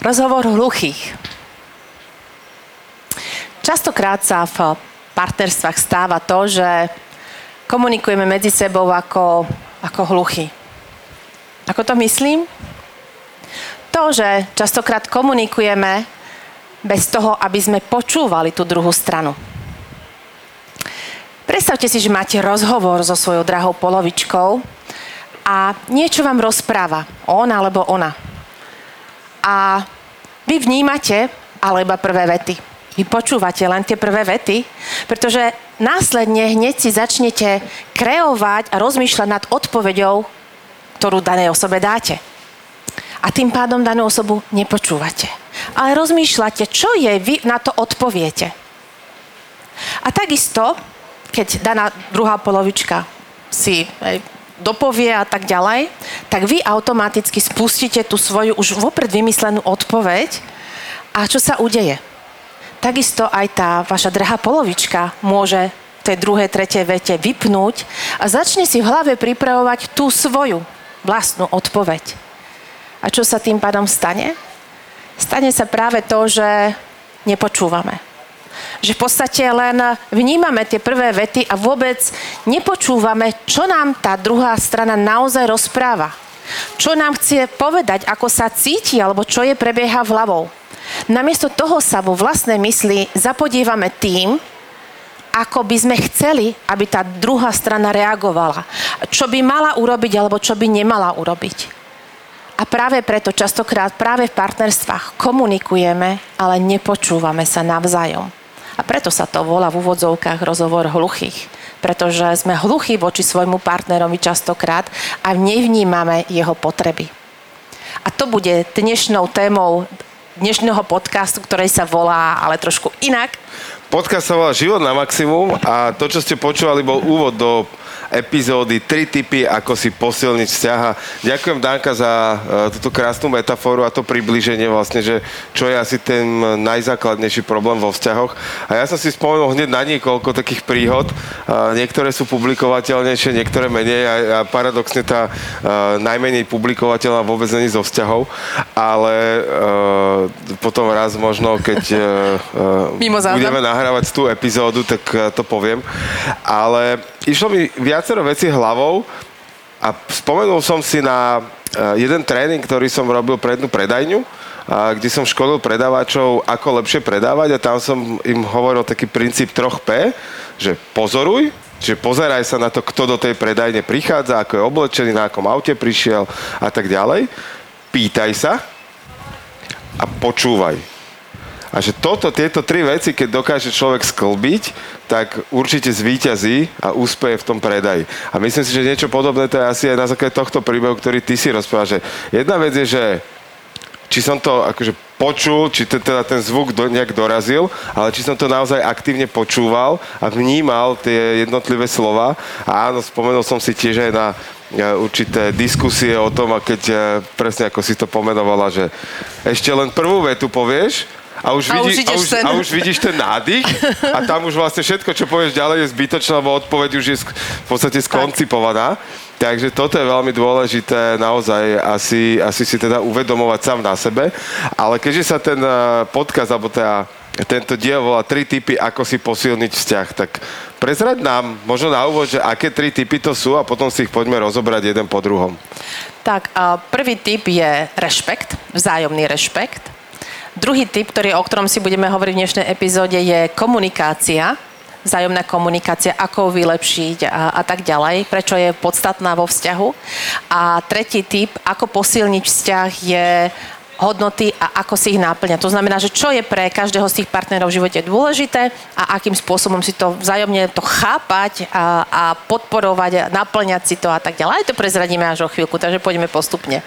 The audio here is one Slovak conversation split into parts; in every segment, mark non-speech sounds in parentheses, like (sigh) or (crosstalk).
Rozhovor hluchých. Častokrát sa v partnerstvách stáva to, že komunikujeme medzi sebou ako, ako hluchy. Ako to myslím? To, že častokrát komunikujeme bez toho, aby sme počúvali tú druhú stranu. Predstavte si, že máte rozhovor so svojou drahou polovičkou a niečo vám rozpráva, on alebo ona. A vy vnímate, ale iba prvé vety. Vy počúvate len tie prvé vety, pretože následne hneď si začnete kreovať a rozmýšľať nad odpoveďou, ktorú danej osobe dáte. A tým pádom danú osobu nepočúvate. Ale rozmýšľate, čo je, vy na to odpoviete. A takisto, keď daná druhá polovička si dopovie a tak ďalej, tak vy automaticky spustíte tú svoju už vopred vymyslenú odpoveď a čo sa udeje? Takisto aj tá vaša drahá polovička môže tej druhej, tretej vete vypnúť a začne si v hlave pripravovať tú svoju vlastnú odpoveď. A čo sa tým pádom stane? Stane sa práve to, že nepočúvame že v podstate len vnímame tie prvé vety a vôbec nepočúvame, čo nám tá druhá strana naozaj rozpráva. Čo nám chce povedať, ako sa cíti, alebo čo je prebieha v hlavou. Namiesto toho sa vo vlastnej mysli zapodívame tým, ako by sme chceli, aby tá druhá strana reagovala. Čo by mala urobiť, alebo čo by nemala urobiť. A práve preto častokrát práve v partnerstvách komunikujeme, ale nepočúvame sa navzájom. A preto sa to volá v úvodzovkách rozhovor hluchých. Pretože sme hluchí voči svojmu partnerovi častokrát a nevnímame jeho potreby. A to bude dnešnou témou dnešného podcastu, ktorý sa volá ale trošku inak. Podcast sa volá Život na maximum a to, čo ste počúvali, bol úvod do epizódy, tri typy, ako si posilniť vzťah. ďakujem Danka za uh, túto krásnu metaforu a to približenie vlastne, že čo je asi ten najzákladnejší problém vo vzťahoch. A ja som si spomenul hneď na niekoľko takých príhod. Uh, niektoré sú publikovateľnejšie, niektoré menej a, a paradoxne tá uh, najmenej publikovateľná vôbec není zo vzťahov, ale potom raz možno, keď budeme nahrávať tú epizódu, tak to poviem. Ale išlo mi viacero vecí hlavou a spomenul som si na eh, jeden tréning, ktorý som robil pre jednu predajňu, kde som školil predávačov, ako lepšie predávať a tam som im hovoril taký princíp 3P, že pozoruj, Čiže pozeraj sa na to, kto do tej predajne prichádza, ako je oblečený, na akom aute prišiel a tak ďalej. Pýtaj sa a počúvaj. A že toto, tieto tri veci, keď dokáže človek sklbiť, tak určite zvíťazí a úspeje v tom predaji. A myslím si, že niečo podobné to je asi aj na základe tohto príbehu, ktorý ty si rozprávaš. Že jedna vec je, že či som to akože počul, či ten, teda ten zvuk do, nejak dorazil, ale či som to naozaj aktívne počúval a vnímal tie jednotlivé slova. A áno, spomenul som si tiež aj na určité diskusie o tom, a keď presne ako si to pomenovala, že ešte len prvú vetu povieš a už, a vidí, už, a už, ten... a už vidíš ten nádych a tam už vlastne všetko, čo povieš ďalej je zbytočné, lebo odpoveď už je v podstate skoncipovaná. Takže toto je veľmi dôležité naozaj asi, asi si teda uvedomovať sám na sebe. Ale keďže sa ten eh, podcast, alebo teda tento diel volá tri typy, ako si posilniť vzťah, tak prezrať nám možno na úvod, že aké tri typy to sú a potom si ich poďme rozobrať jeden po druhom. Tak, prvý typ je rešpekt, vzájomný rešpekt. Druhý typ, ktorý, o ktorom si budeme hovoriť v dnešnej epizóde, je komunikácia, vzájomná komunikácia, ako vylepšiť a, a tak ďalej, prečo je podstatná vo vzťahu. A tretí typ, ako posilniť vzťah, je hodnoty a ako si ich náplňa. To znamená, že čo je pre každého z tých partnerov v živote dôležité a akým spôsobom si to vzájomne to chápať a, a podporovať, a naplňať si to a tak ďalej. Aj to prezradíme až o chvíľku, takže poďme postupne.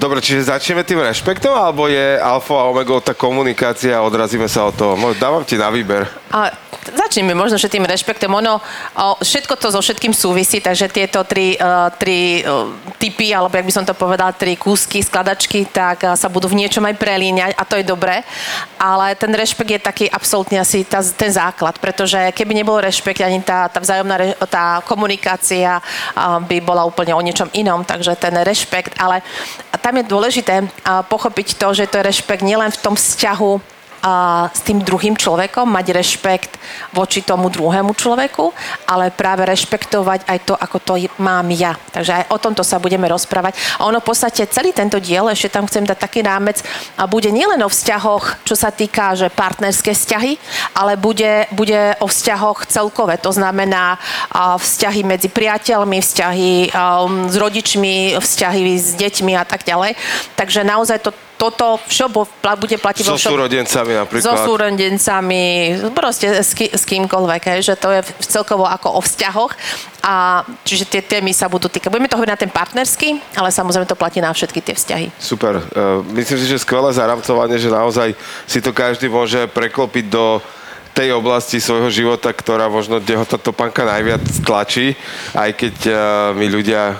Dobre, čiže začneme tým rešpektom, alebo je alfa a omega tá komunikácia a odrazíme sa od toho? Dávam ti na výber. A, začneme možno, že tým rešpektom. Ono, všetko to so všetkým súvisí, takže tieto tri, uh, tri uh, typy, alebo jak by som to povedala, tri kúsky, skladačky, tak uh, sa budú v niečom aj prelíňať a to je dobré. Ale ten rešpekt je taký absolútne asi tá, ten základ, pretože keby nebol rešpekt, ani tá, tá vzájomná tá komunikácia by bola úplne o niečom inom, takže ten rešpekt, ale tam je dôležité pochopiť to, že to je rešpekt nielen v tom vzťahu a s tým druhým človekom, mať rešpekt voči tomu druhému človeku, ale práve rešpektovať aj to, ako to mám ja. Takže aj o tomto sa budeme rozprávať. A ono v podstate celý tento diel, ešte tam chcem dať taký rámec, a bude nielen o vzťahoch, čo sa týka, že partnerské vzťahy, ale bude, bude o vzťahoch celkové. To znamená vzťahy medzi priateľmi, vzťahy um, s rodičmi, vzťahy s deťmi a tak ďalej. Takže naozaj to toto všobo bude platiť so všob... súrodencami napríklad. So súrodencami, proste s, ký, s kýmkoľvek, hej, že to je celkovo ako o vzťahoch. A čiže tie témy sa budú týkať. Budeme to hovoriť na ten partnerský, ale samozrejme to platí na všetky tie vzťahy. Super. Uh, myslím si, že skvelé zaramcovanie, že naozaj si to každý môže preklopiť do tej oblasti svojho života, ktorá možno, kde ho tá topánka najviac tlačí, aj keď uh, my ľudia uh,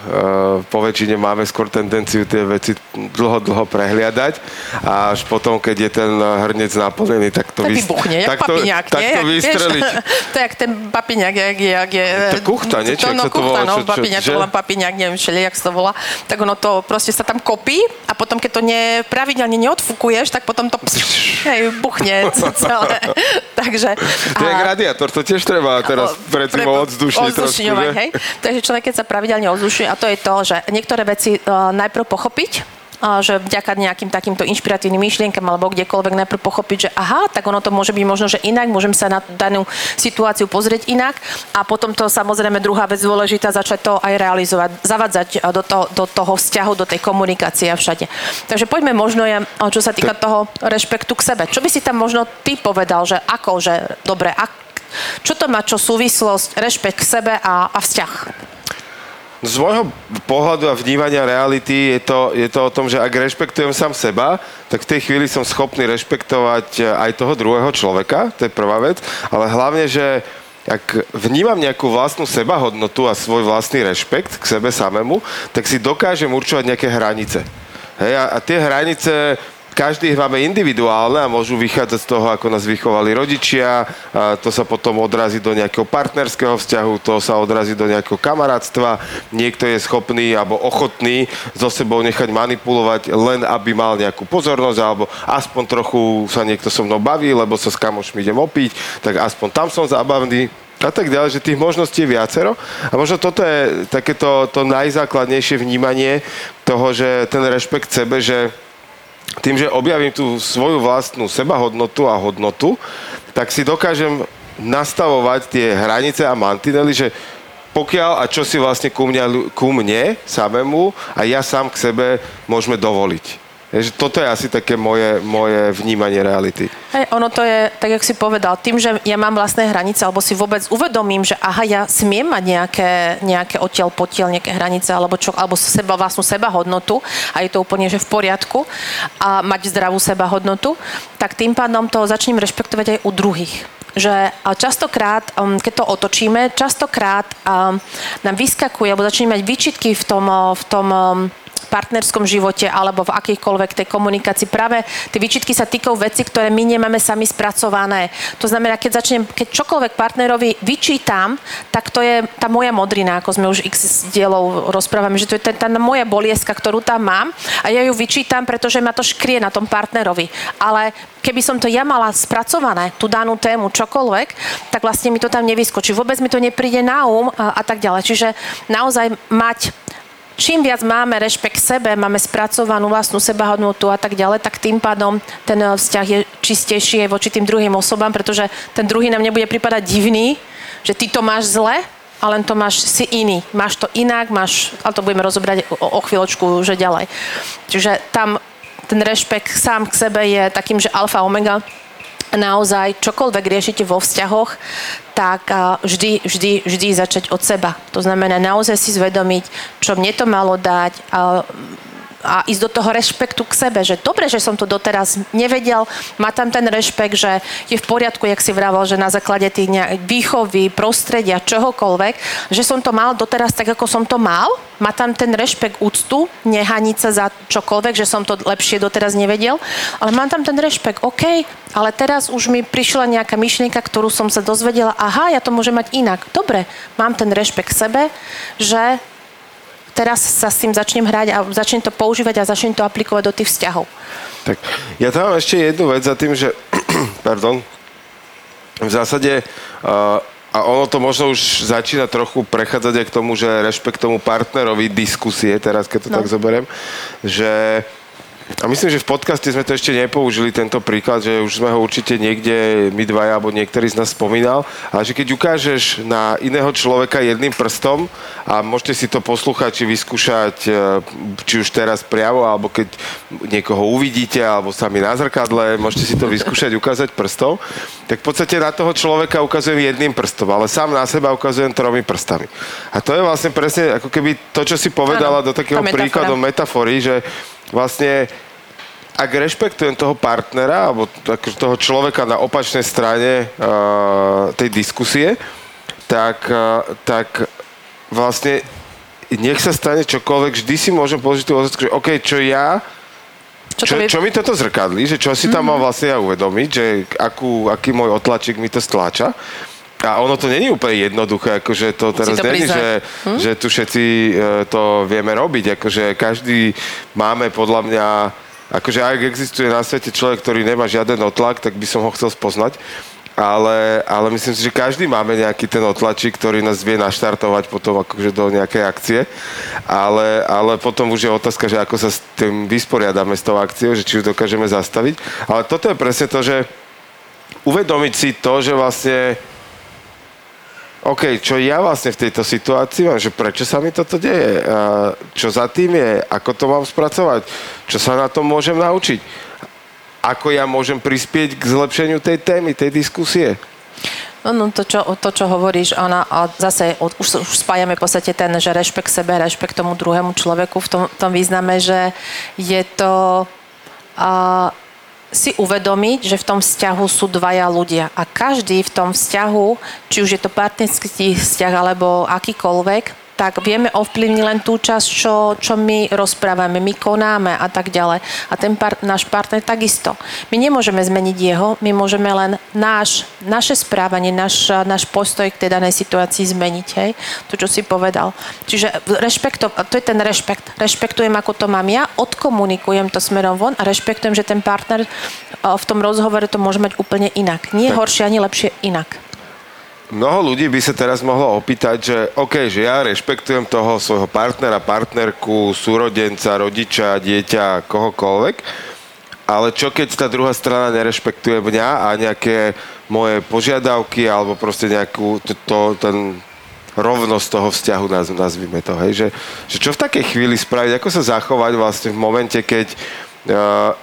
po väčšine máme skôr tendenciu tie veci dlho, dlho prehliadať a až potom, keď je ten hrnec naplnený, tak to, tak vybuchne, jak tak to, papiňák, tak to vystreliť. (laughs) to je jak ten papiňák, jak je... Jak je to kuchta, nie? To, no, to kuchta, volá, no, čo, čo, papiňák, že? to volám papiňák, neviem, všeli, jak sa to volá. Tak ono to proste sa tam kopí a potom, keď to ne, pravidelne neodfúkuješ, tak potom to (laughs) hej, buchne (laughs) celé. Takže... To je radiátor, to tiež treba teraz predtým odzdušniť trošku, že? hej? Takže človek, keď sa pravidelne odzdušuje, a to je to, že niektoré veci uh, najprv pochopiť, že vďaka nejakým takýmto inšpiratívnym myšlienkam alebo kdekoľvek najprv pochopiť, že aha, tak ono to môže byť možno, že inak, môžem sa na danú situáciu pozrieť inak a potom to samozrejme druhá vec dôležitá, začať to aj realizovať, zavadzať do, to, do toho vzťahu, do tej komunikácie a všade. Takže poďme možno, je, čo sa týka toho rešpektu k sebe. Čo by si tam možno ty povedal, že ako, že dobre, ak, čo to má čo súvislosť, rešpekt k sebe a, a vzťah? Z môjho pohľadu a vnímania reality je to, je to o tom, že ak rešpektujem sám seba, tak v tej chvíli som schopný rešpektovať aj toho druhého človeka, to je prvá vec, ale hlavne, že ak vnímam nejakú vlastnú sebahodnotu a svoj vlastný rešpekt k sebe samému, tak si dokážem určovať nejaké hranice. Hej, a, a tie hranice každý ich máme individuálne a môžu vychádzať z toho, ako nás vychovali rodičia, a to sa potom odrazí do nejakého partnerského vzťahu, to sa odrazí do nejakého kamarátstva, niekto je schopný alebo ochotný so sebou nechať manipulovať len aby mal nejakú pozornosť alebo aspoň trochu sa niekto so mnou baví, lebo sa s kamošmi idem opiť, tak aspoň tam som zabavný, a tak ďalej, že tých možností je viacero. A možno toto je takéto to najzákladnejšie vnímanie toho, že ten rešpekt sebe, že tým, že objavím tú svoju vlastnú sebahodnotu a hodnotu, tak si dokážem nastavovať tie hranice a mantinely, že pokiaľ a čo si vlastne ku, mňa, ku mne samému a ja sám k sebe môžeme dovoliť. Takže toto je asi také moje, moje vnímanie reality. Hej, ono to je, tak jak si povedal, tým, že ja mám vlastné hranice, alebo si vôbec uvedomím, že aha, ja smiem mať nejaké, nejaké odtiaľ potiaľ, nejaké hranice, alebo, čo, alebo seba, vlastnú sebahodnotu a je to úplne, že v poriadku a mať zdravú sebahodnotu, tak tým pádom to začnem rešpektovať aj u druhých že častokrát, um, keď to otočíme, častokrát um, nám vyskakuje, alebo začneme mať výčitky v tom, v tom um, partnerskom živote alebo v akýchkoľvek tej komunikácii. Práve tie výčitky sa týkajú veci, ktoré my nemáme sami spracované. To znamená, keď začnem, keď čokoľvek partnerovi vyčítam, tak to je tá moja modrina, ako sme už x dielov rozprávame, že to je tá, tá moja bolieska, ktorú tam mám a ja ju vyčítam, pretože ma to škrie na tom partnerovi. Ale keby som to ja mala spracované, tú danú tému, čokoľvek, tak vlastne mi to tam nevyskočí. Vôbec mi to nepríde na um a, a tak ďalej. Čiže naozaj mať čím viac máme rešpekt k sebe, máme spracovanú vlastnú sebahodnotu a tak ďalej, tak tým pádom ten eh, vzťah je čistejší voči tým druhým osobám, pretože ten druhý nám nebude pripadať divný, že ty to máš zle, a len to máš si iný. Máš to inak, máš, ale to budeme rozobrať o, o chvíľočku, že ďalej. Čiže tam ten rešpekt sám k sebe je takým, že alfa omega naozaj čokoľvek riešite vo vzťahoch, tak vždy, vždy, vždy začať od seba. To znamená naozaj si zvedomiť, čo mne to malo dať, a ísť do toho rešpektu k sebe, že dobre, že som to doteraz nevedel, má tam ten rešpekt, že je v poriadku, jak si vravel, že na základe tých výchovy, prostredia, čohokoľvek, že som to mal doteraz tak, ako som to mal, má tam ten rešpekt, úctu, nehaniť sa za čokoľvek, že som to lepšie doteraz nevedel, ale mám tam ten rešpekt, OK, ale teraz už mi prišla nejaká myšlienka, ktorú som sa dozvedela, aha, ja to môžem mať inak. Dobre, mám ten rešpekt sebe, že teraz sa s tým začnem hrať a začnem to používať a začnem to aplikovať do tých vzťahov. Tak ja tam mám ešte jednu vec za tým, že (clears throat) pardon, v zásade uh, a ono to možno už začína trochu prechádzať aj k tomu, že rešpekt tomu partnerovi diskusie, teraz keď to no. tak zoberiem, že a myslím, že v podcaste sme to ešte nepoužili, tento príklad, že už sme ho určite niekde my dvaja alebo niektorý z nás spomínal, ale že keď ukážeš na iného človeka jedným prstom a môžete si to posluchať, či vyskúšať, e, či už teraz priamo, alebo keď niekoho uvidíte, alebo sami na zrkadle, môžete si to vyskúšať, ukázať prstom, tak v podstate na toho človeka ukazujem jedným prstom, ale sám na seba ukazujem tromi prstami. A to je vlastne presne ako keby to, čo si povedala ano, do takého príkladu metafory, že vlastne ak rešpektujem toho partnera alebo toho človeka na opačnej strane uh, tej diskusie, tak, uh, tak vlastne nech sa stane čokoľvek, vždy si môžem položiť tú otázku, že OK, čo ja čo, čo, čo mi toto zrkadlí, že čo si tam mm-hmm. mám vlastne ja uvedomiť, že akú, aký môj otlačík mi to stláča. A ono to není úplne jednoduché, akože to teraz to není, že, hm? že tu všetci e, to vieme robiť, akože každý máme podľa mňa, akože ak existuje na svete človek, ktorý nemá žiaden otlak, tak by som ho chcel spoznať. Ale, ale myslím si, že každý máme nejaký ten otlačík, ktorý nás vie naštartovať potom akože do nejakej akcie. Ale, ale potom už je otázka, že ako sa s tým vysporiadame s tou akciou, že či ju dokážeme zastaviť. Ale toto je presne to, že uvedomiť si to, že vlastne OK, čo ja vlastne v tejto situácii mám, že prečo sa mi toto deje, čo za tým je, ako to mám spracovať, čo sa na tom môžem naučiť, ako ja môžem prispieť k zlepšeniu tej témy, tej diskusie. No, no to, čo, to, čo hovoríš, ona, a zase už, už spájame v podstate ten, že rešpekt sebe, rešpekt tomu druhému človeku v tom, tom význame, že je to... A, si uvedomiť, že v tom vzťahu sú dvaja ľudia. A každý v tom vzťahu, či už je to partnerský vzťah alebo akýkoľvek, tak vieme ovplyvniť len tú časť, čo, čo my rozprávame, my konáme a tak ďalej. A ten par, náš partner takisto. My nemôžeme zmeniť jeho, my môžeme len náš, naše správanie, náš, náš postoj k tej danej situácii zmeniť. Hej? To, čo si povedal. Čiže rešpekto, to je ten rešpekt. Rešpektujem, ako to mám ja, odkomunikujem to smerom von a rešpektujem, že ten partner v tom rozhovore to môže mať úplne inak. Nie horšie ani lepšie, inak. Mnoho ľudí by sa teraz mohlo opýtať, že OK, že ja rešpektujem toho svojho partnera, partnerku, súrodenca, rodiča, dieťa, kohokoľvek, ale čo keď tá druhá strana nerešpektuje mňa a nejaké moje požiadavky alebo proste nejakú to, to, ten rovnosť toho vzťahu, naz, nazvime to, hej, že, že čo v takej chvíli spraviť, ako sa zachovať vlastne v momente, keď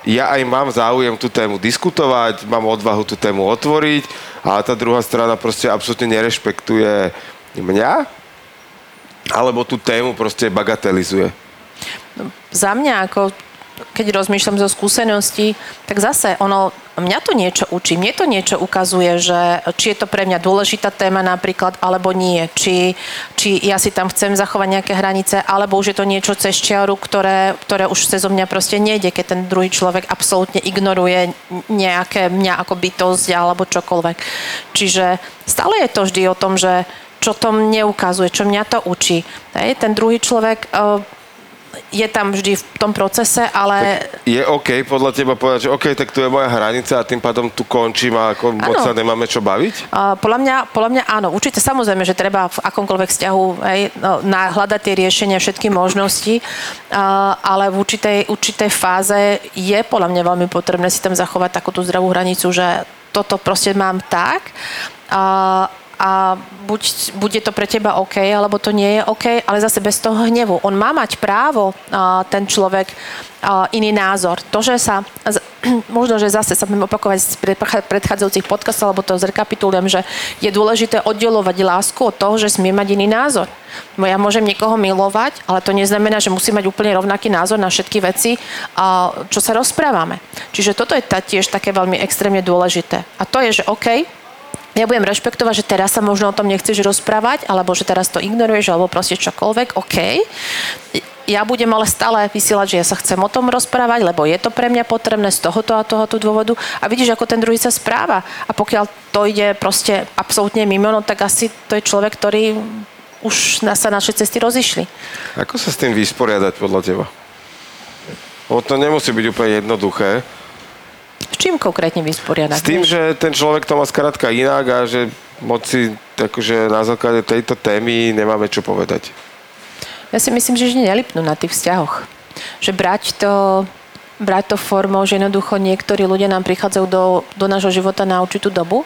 ja aj mám záujem tú tému diskutovať, mám odvahu tú tému otvoriť, a tá druhá strana proste absolútne nerešpektuje mňa, alebo tú tému proste bagatelizuje. Za mňa ako keď rozmýšľam zo skúseností, tak zase ono, mňa to niečo učí, mne to niečo ukazuje, že či je to pre mňa dôležitá téma napríklad, alebo nie. Či, či ja si tam chcem zachovať nejaké hranice, alebo už je to niečo cez čiaru, ktoré, ktoré už cez mňa proste nejde, keď ten druhý človek absolútne ignoruje nejaké mňa ako bytosť alebo čokoľvek. Čiže stále je to vždy o tom, že čo to mne ukazuje, čo mňa to učí. Hej, ten druhý človek je tam vždy v tom procese, ale... Tak je OK podľa teba povedať, že OK, tak tu je moja hranica a tým pádom tu končím a ako moc sa nemáme čo baviť? Uh, podľa, mňa, podľa mňa áno. Určite samozrejme, že treba v akomkoľvek vzťahu hej, no, hľadať tie riešenia, všetky možnosti, uh, ale v určitej, určitej fáze je podľa mňa veľmi potrebné si tam zachovať takú tú zdravú hranicu, že toto proste mám tak. Uh, a buď bude to pre teba OK, alebo to nie je OK, ale zase bez toho hnevu. On má mať právo, ten človek, iný názor. To, že sa (clears throat) možno, že zase sa budem opakovať z predchádzajúcich podcastov, alebo to zrekapitulujem, že je dôležité oddelovať lásku od toho, že smie mať iný názor. Ja môžem niekoho milovať, ale to neznamená, že musí mať úplne rovnaký názor na všetky veci, a, čo sa rozprávame. Čiže toto je tiež také veľmi extrémne dôležité. A to je, že OK, ja budem rešpektovať, že teraz sa možno o tom nechceš rozprávať, alebo že teraz to ignoruješ, alebo proste čokoľvek, OK. Ja budem ale stále vysielať, že ja sa chcem o tom rozprávať, lebo je to pre mňa potrebné z tohoto a tohoto dôvodu. A vidíš, ako ten druhý sa správa. A pokiaľ to ide proste absolútne mimo, no tak asi to je človek, ktorý už sa naše cesty rozišli. Ako sa s tým vysporiadať podľa teba? O to nemusí byť úplne jednoduché. S čím konkrétne vysporiadať? S tým, že ten človek to má skrátka inak a že moci akože na základe tejto témy nemáme čo povedať. Ja si myslím, že nelipnú na tých vzťahoch. Že brať to, brať to formou, že jednoducho niektorí ľudia nám prichádzajú do, do nášho života na určitú dobu,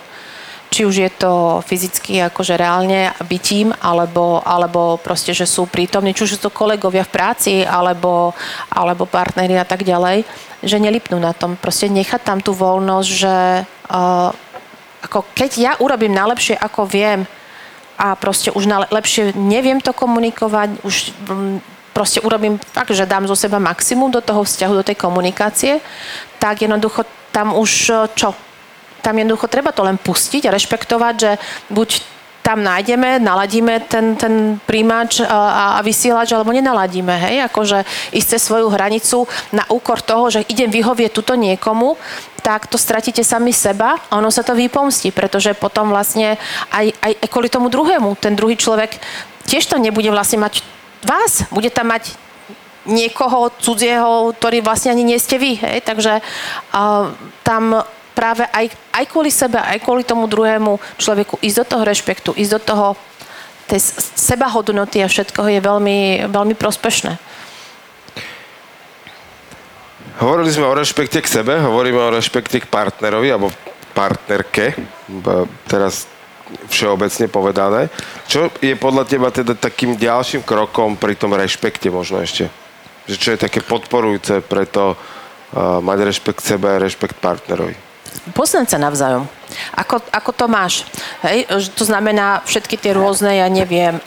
či už je to fyzicky, akože reálne bytím, alebo, alebo proste, že sú prítomní, či už sú to kolegovia v práci, alebo, alebo partneri a tak ďalej, že nelipnú na tom. Proste nechať tam tú voľnosť, že uh, ako keď ja urobím najlepšie, ako viem, a proste už lepšie neviem to komunikovať, už mm, proste urobím fakt, že dám zo seba maximum do toho vzťahu, do tej komunikácie, tak jednoducho tam už čo? Tam jednoducho treba to len pustiť a rešpektovať, že buď tam nájdeme, naladíme ten, ten príjimač a, a vysielač, alebo nenaladíme, hej, akože ísť cez svoju hranicu na úkor toho, že idem vyhovieť tuto niekomu, tak to stratíte sami seba a ono sa to vypomstí, pretože potom vlastne aj, aj kvôli tomu druhému, ten druhý človek tiež tam nebude vlastne mať vás, bude tam mať niekoho cudzieho, ktorý vlastne ani nie ste vy, hej, takže uh, tam práve aj, aj kvôli sebe, aj kvôli tomu druhému človeku ísť do toho rešpektu, ísť do toho tej sebahodnoty a všetkoho je veľmi, veľmi prospešné. Hovorili sme o rešpekte k sebe, hovoríme o rešpekte k partnerovi alebo partnerke, teraz všeobecne povedané. Čo je podľa teba teda takým ďalším krokom pri tom rešpekte možno ešte? Že čo je také podporujúce pre to uh, mať rešpekt k sebe a rešpekt partnerovi? Poznať sa navzájom. Ako, ako to máš? Hej? To znamená všetky tie rôzne, ja neviem,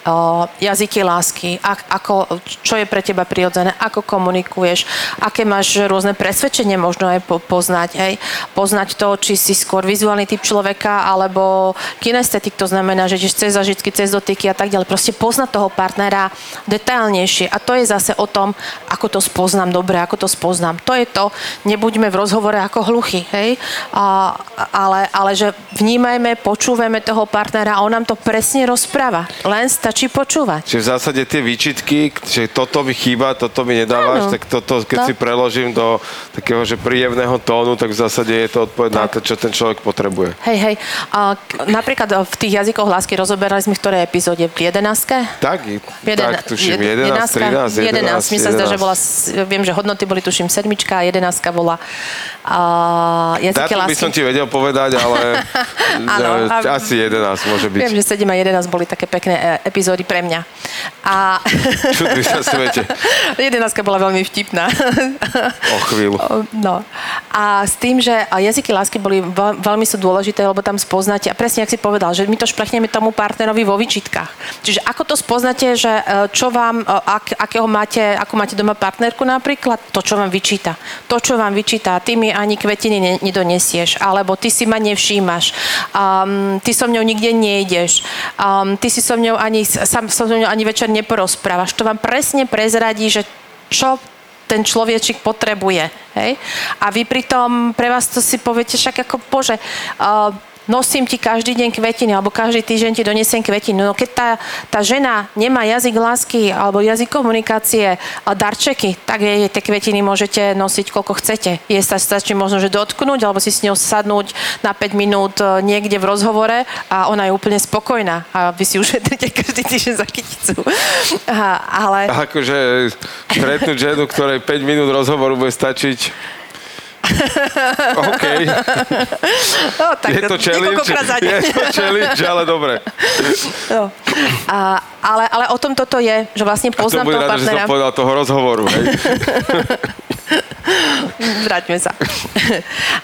jazyky lásky, ak, ako, čo je pre teba prirodzené, ako komunikuješ, aké máš rôzne presvedčenie možno aj po, poznať. Hej? Poznať to, či si skôr vizuálny typ človeka, alebo kinestetik, to znamená, že ideš cez zažitky, cez dotyky a tak ďalej. Proste poznať toho partnera detailnejšie. A to je zase o tom, ako to spoznám dobre, ako to spoznám. To je to, nebuďme v rozhovore ako hluchy, hej? A, ale, ale že vnímajme, počúvajme toho partnera a on nám to presne rozpráva. Len stačí počúvať. Čiže v zásade tie výčitky, že toto mi chýba, toto mi nedávaš, Áno. tak toto, keď No. si preložím do takého, že príjemného tónu, tak v zásade je to odpoveď na to, čo ten človek potrebuje. Hej, hej. A, napríklad v tých jazykoch lásky rozoberali sme v ktorej epizóde? V 11. Tak, Jeden- tak tuším, jed- 11, 13, 11. 11, Mi sa zdá, že 11. bola, viem, že hodnoty boli tuším sedmička a jedenáctka bola uh, jazyky Dátum by lásky. som ti vedel povedať, ale (laughs) Áno, e, a- asi 11 môže byť. Viem, že 7 a 11 boli také pekné e, epizódy pre mňa. A (laughs) Čudný sa svete. 11 bola veľmi vtipná. O chvíľu. (laughs) No. A s tým, že jazyky lásky boli veľ, veľmi sú dôležité, lebo tam spoznáte, a presne, ak si povedal, že my to šplechneme tomu partnerovi vo výčitkách. Čiže ako to spoznáte, že e, čo vám, e, ak, akého máte, ako máte doma partnerku napríklad, to, čo vám vyčíta. To, čo vám vyčíta, ty mi ani kvetiny ne, nedonesieš, alebo ty si ma nevšímaš, um, ty so mňou nikde nejdeš, um, ty si so mňou ani, sam, so mňou ani večer neporozprávaš. To vám presne prezradí, že čo ten človečik potrebuje. Hej? A vy pritom, pre vás to si poviete však ako, bože, uh, nosím ti každý deň kvetiny, alebo každý týždeň ti donesiem kvetiny. No keď tá, tá žena nemá jazyk lásky alebo jazyk komunikácie a darčeky, tak jej tie kvetiny môžete nosiť koľko chcete. Je sa stačí možno, že dotknúť, alebo si s ňou sadnúť na 5 minút e, niekde v rozhovore a ona je úplne spokojná. A vy si ušetríte každý týždeň za kyticu. Ale... Akože stretnúť ženu, ktorej 5 minút rozhovoru bude stačiť. (laughs) OK, No, tak je to challenge, je to challenge, ale dobre. No. A, ale, ale o tom toto je, že vlastne A to poznám bude toho rada, že partnera. som povedal toho rozhovoru. Hej. (laughs) vráťme sa.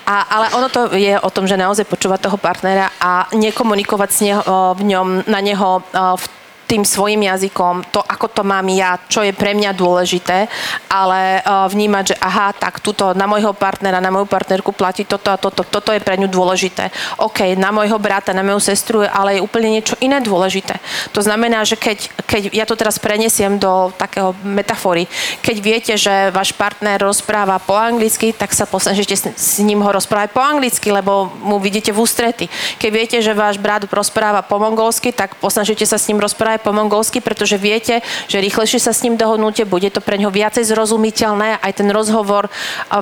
A, ale ono to je o tom, že naozaj počúvať toho partnera a nekomunikovať s neho, v ňom, na neho v tým svojim jazykom, to, ako to mám ja, čo je pre mňa dôležité, ale uh, vnímať, že aha, tak tuto na môjho partnera, na moju partnerku platí toto a toto, toto je pre ňu dôležité. OK, na môjho brata, na moju sestru, ale je úplne niečo iné dôležité. To znamená, že keď, keď ja to teraz prenesiem do takého metafory, keď viete, že váš partner rozpráva po anglicky, tak sa posnažite s, s ním ho rozprávať po anglicky, lebo mu vidíte v ústrety. Keď viete, že váš brat rozpráva po mongolsky, tak posnažite sa s ním rozprávať aj po mongolsky, pretože viete, že rýchlejšie sa s ním dohodnúte, bude to pre ňo viacej zrozumiteľné, aj ten rozhovor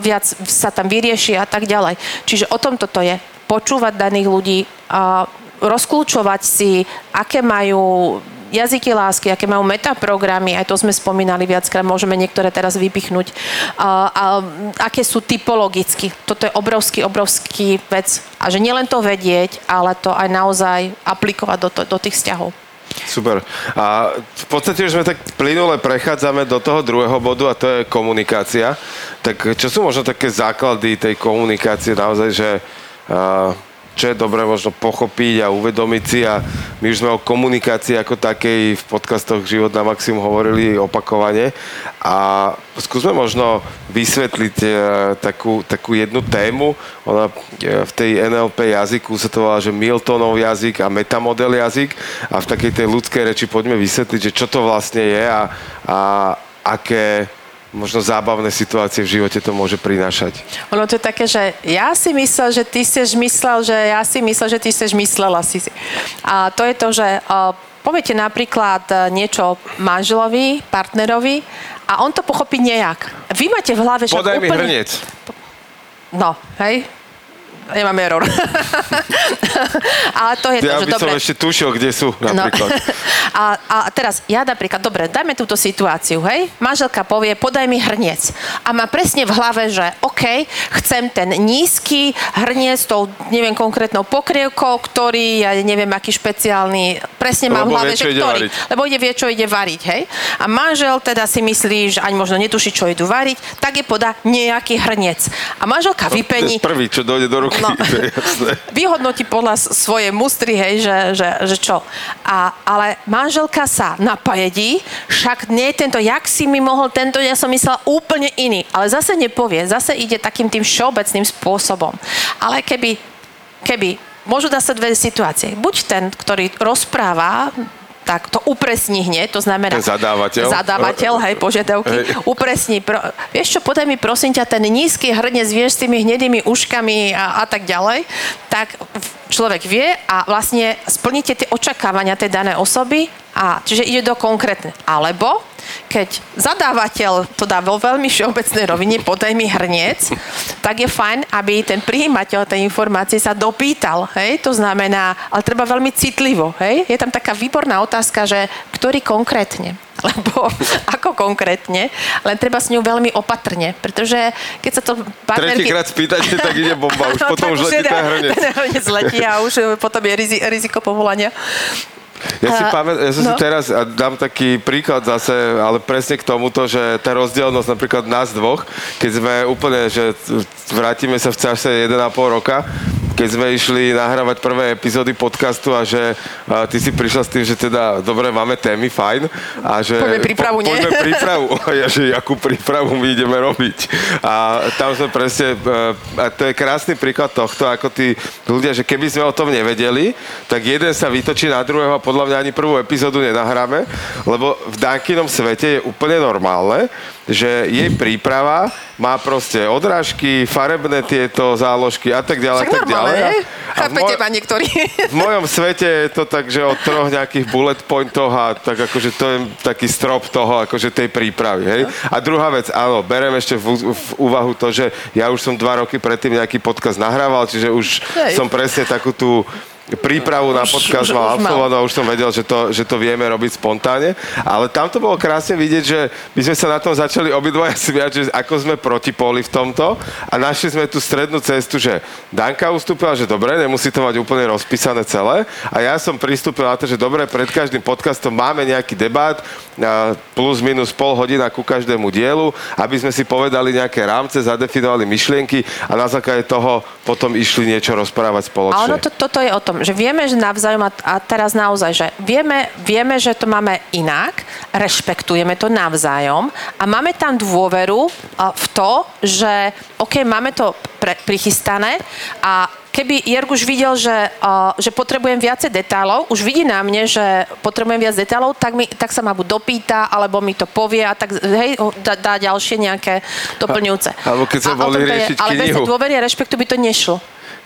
viac sa tam vyrieši a tak ďalej. Čiže o tom toto je. Počúvať daných ľudí, rozklúčovať si, aké majú jazyky lásky, aké majú metaprogramy, aj to sme spomínali viackrát, môžeme niektoré teraz vypichnúť, a, a, aké sú typologicky. Toto je obrovský, obrovský vec. A že nielen to vedieť, ale to aj naozaj aplikovať do, to, do tých vzťahov. Super. A v podstate už sme tak plynule prechádzame do toho druhého bodu a to je komunikácia. Tak čo sú možno také základy tej komunikácie naozaj, že uh, čo je dobre možno pochopiť a uvedomiť si a my už sme o komunikácii ako takej v podcastoch Život na maximum hovorili opakovane a skúsme možno vysvetliť e, takú, takú jednu tému. Ona e, v tej NLP jazyku sa to volá, že Miltonov jazyk a metamodel jazyk a v takej tej ľudskej reči poďme vysvetliť, že čo to vlastne je a, a aké možno zábavné situácie v živote to môže prinášať. Ono to je také, že ja si myslel, že ty si myslel, že ja si myslel, že ty si myslela si. A to je to, že poviete napríklad e, niečo manželovi, partnerovi a on to pochopí nejak. Vy máte v hlave, že Podaj úplne... mi hrniec. No, hej, nemám error. (laughs) Ale to je ja to, že by som dobre. ešte tušil, kde sú napríklad. No. (laughs) a, a teraz ja napríklad, dobre, dajme túto situáciu, hej? Manželka povie, podaj mi hrniec. A má presne v hlave, že OK, chcem ten nízky hrniec s tou, neviem, konkrétnou pokrievkou, ktorý, ja neviem, aký špeciálny, presne mám v hlave, že ktorý. Variť. Lebo ide vie, čo ide variť, hej? A manžel teda si myslí, že ani možno netuší, čo idú variť, tak je podá nejaký hrniec. A manželka no, vypení... prvý, čo dojde do ruky no. (laughs) Vyhodnotí podľa svojej mustry, hej, že, že, že čo. A, ale manželka sa napajedí, však nie tento, jak si mi mohol tento, ja som myslela úplne iný. Ale zase nepovie, zase ide takým tým všeobecným spôsobom. Ale keby, keby môžu dať sa dve situácie. Buď ten, ktorý rozpráva tak to upresní hneď, to znamená... Ten zadávateľ. Zadávateľ, hej, požiadavky. Hej. Upresní. Pro, vieš čo, podaj mi prosím ťa ten nízky hrnec, vieš, s tými hnedými uškami a, a tak ďalej. Tak človek vie a vlastne splníte tie očakávania tej danej osoby a čiže ide do konkrétne. Alebo keď zadávateľ to dá vo veľmi všeobecnej rovine, podaj mi hrniec, tak je fajn, aby ten prijímateľ tej informácie sa dopýtal, hej, to znamená, ale treba veľmi citlivo, hej, je tam taká výborná otázka, že ktorý konkrétne, (laughs) lebo ako konkrétne, len treba s ňou veľmi opatrne, pretože keď sa to partnerky... Tretíkrát spýtate, tak ide bomba, už (laughs) potom už letí ten hrnec. (laughs) Ten hrnec letí a už potom je riziko povolania. Ja si pamätám, ja som no. si teraz a dám taký príklad zase, ale presne k tomuto, že tá rozdielnosť napríklad nás dvoch, keď sme úplne, že vrátime sa v čase 1,5 roka, keď sme išli nahrávať prvé epizódy podcastu a že a ty si prišla s tým, že teda dobre, máme témy, fajn. A že, poďme prípravu, po, nie? Poďme (laughs) prípravu. A (laughs) ja, že akú prípravu my ideme robiť. A tam sme presne, e, a to je krásny príklad tohto, ako tí ľudia, že keby sme o tom nevedeli, tak jeden sa vytočí na druhého a podľa mňa ani prvú epizódu nenahráme, lebo v Dankinom svete je úplne normálne, že jej príprava má proste odrážky, farebné tieto záložky a tak ďalej, tak ďalej. A, Chápete ma niektorí. V mojom svete je to tak, že od troch nejakých bullet pointov a tak akože to je taký strop toho, akože tej prípravy, hej. A druhá vec, áno, berem ešte v, v úvahu to, že ja už som dva roky predtým nejaký podcast nahrával, čiže už hej. som presne takú tú prípravu na podcast mal absolvovanú a už som vedel, že to, že to vieme robiť spontánne. Ale tam to bolo krásne vidieť, že my sme sa na tom začali obidvaja (laughs) smiať, že ako sme protipoli v tomto a našli sme tú strednú cestu, že Danka ustúpila, že dobre, nemusí to mať úplne rozpísané celé a ja som pristúpil na to, že dobre, pred každým podcastom máme nejaký debát, plus minus pol hodina ku každému dielu, aby sme si povedali nejaké rámce, zadefinovali myšlienky a na základe toho potom išli niečo rozprávať A spoločne. ono to, toto je o tom, že vieme, že navzájom a, a teraz naozaj, že vieme, vieme, že to máme inak, rešpektujeme to navzájom a máme tam dôveru a, v to, že OK, máme to pre, prichystané a keby Jerguš videl, že, uh, že potrebujem viacej detailov, už vidí na mne, že potrebujem viac detailov, tak, mi, tak sa ma buď dopýta, alebo mi to povie a tak hej, dá, dá ďalšie nejaké doplňujúce. alebo keď A o boli tom to je, riešiť Ale bez knihu. tej dôvery a rešpektu by to nešlo.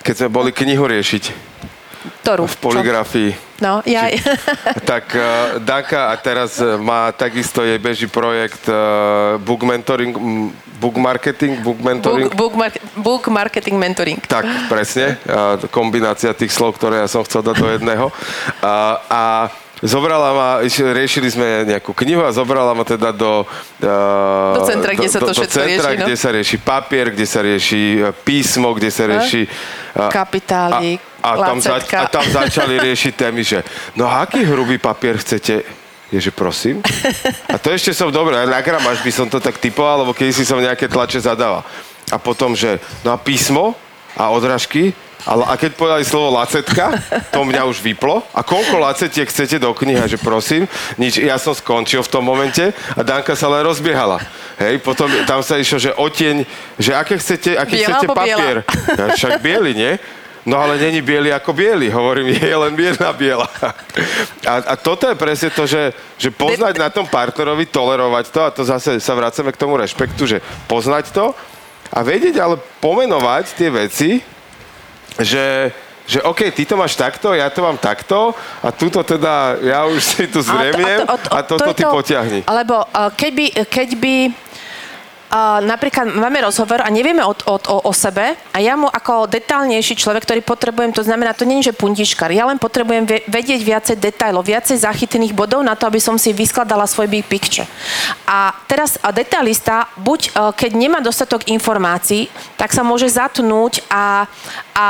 Keď sme boli knihu riešiť Ktorú? v poligrafii. No, ja... Tak uh, Danka a teraz uh, má takisto jej beží projekt uh, book mentoring, book marketing, book mentoring. Book, book, mar- book marketing mentoring. Tak, presne. A kombinácia tých slov, ktoré ja som chcel dať do jedného. A, a zobrala ma, riešili sme nejakú knihu a zobrala ma teda do... Uh, Do centra, kde sa to do, do všetko centra, rieši, no. kde sa rieši papier, kde sa rieši písmo, kde sa rieši... a- Kapitálik, a, tam lacetka. a tam začali riešiť témy, že no a aký hrubý papier chcete? Ježe, prosím? A to ešte som dobre, na gramáž by som to tak typoval, lebo keď si som nejaké tlače zadával. A potom, že no a písmo a odrážky, ale a keď povedali slovo lacetka, to mňa už vyplo. A koľko lacetiek chcete do knihy? A Že prosím, nič, ja som skončil v tom momente a Danka sa len rozbiehala. Hej, potom tam sa išlo, že oteň, že aké chcete, aký Biela chcete alebo biela? papier. Ja, však biely, nie? No ale není biely ako biely. Hovorím, je len biela biela. A, a toto je presne to, že, že poznať na tom partnerovi, tolerovať to, a to zase sa vracame k tomu rešpektu, že poznať to a vedieť ale pomenovať tie veci, že, že OK, ty to máš takto, ja to mám takto a tuto teda ja už si tu zremiem a, a, toto je ty potiahni. Alebo uh, keď by, keď by Uh, napríklad máme rozhovor a nevieme o, o, o, o sebe a ja mu ako detálnejší človek, ktorý potrebujem, to znamená, to je, že puntičkar, ja len potrebujem vedieť viacej detailov, viacej zachytených bodov na to, aby som si vyskladala svoj big picture. A teraz a detailista, buď uh, keď nemá dostatok informácií, tak sa môže zatnúť a, a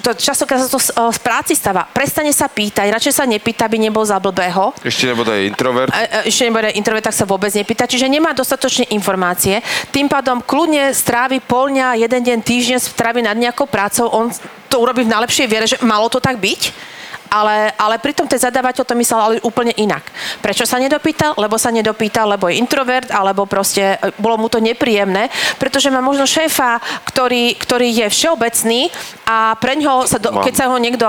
to, častokrát sa to uh, v práci stáva. Prestane sa pýtať, radšej sa nepýta, aby nebol za blbého. Ešte nebude introvert. A- a ešte nebude introvert, tak sa vôbec nepýta. Čiže nemá dostatočne informácie. Tým pádom kľudne strávi pol dňa, jeden deň, týždeň strávi nad nejakou prácou. On to urobí v najlepšej viere, že malo to tak byť. Ale, ale pritom ten zadávateľ to myslel ale úplne inak. Prečo sa nedopýtal? Lebo sa nedopýtal, lebo je introvert, alebo proste e, bolo mu to nepríjemné, pretože má možno šéfa, ktorý, ktorý je všeobecný a pre ňoho, sa do, keď, sa ho niekto,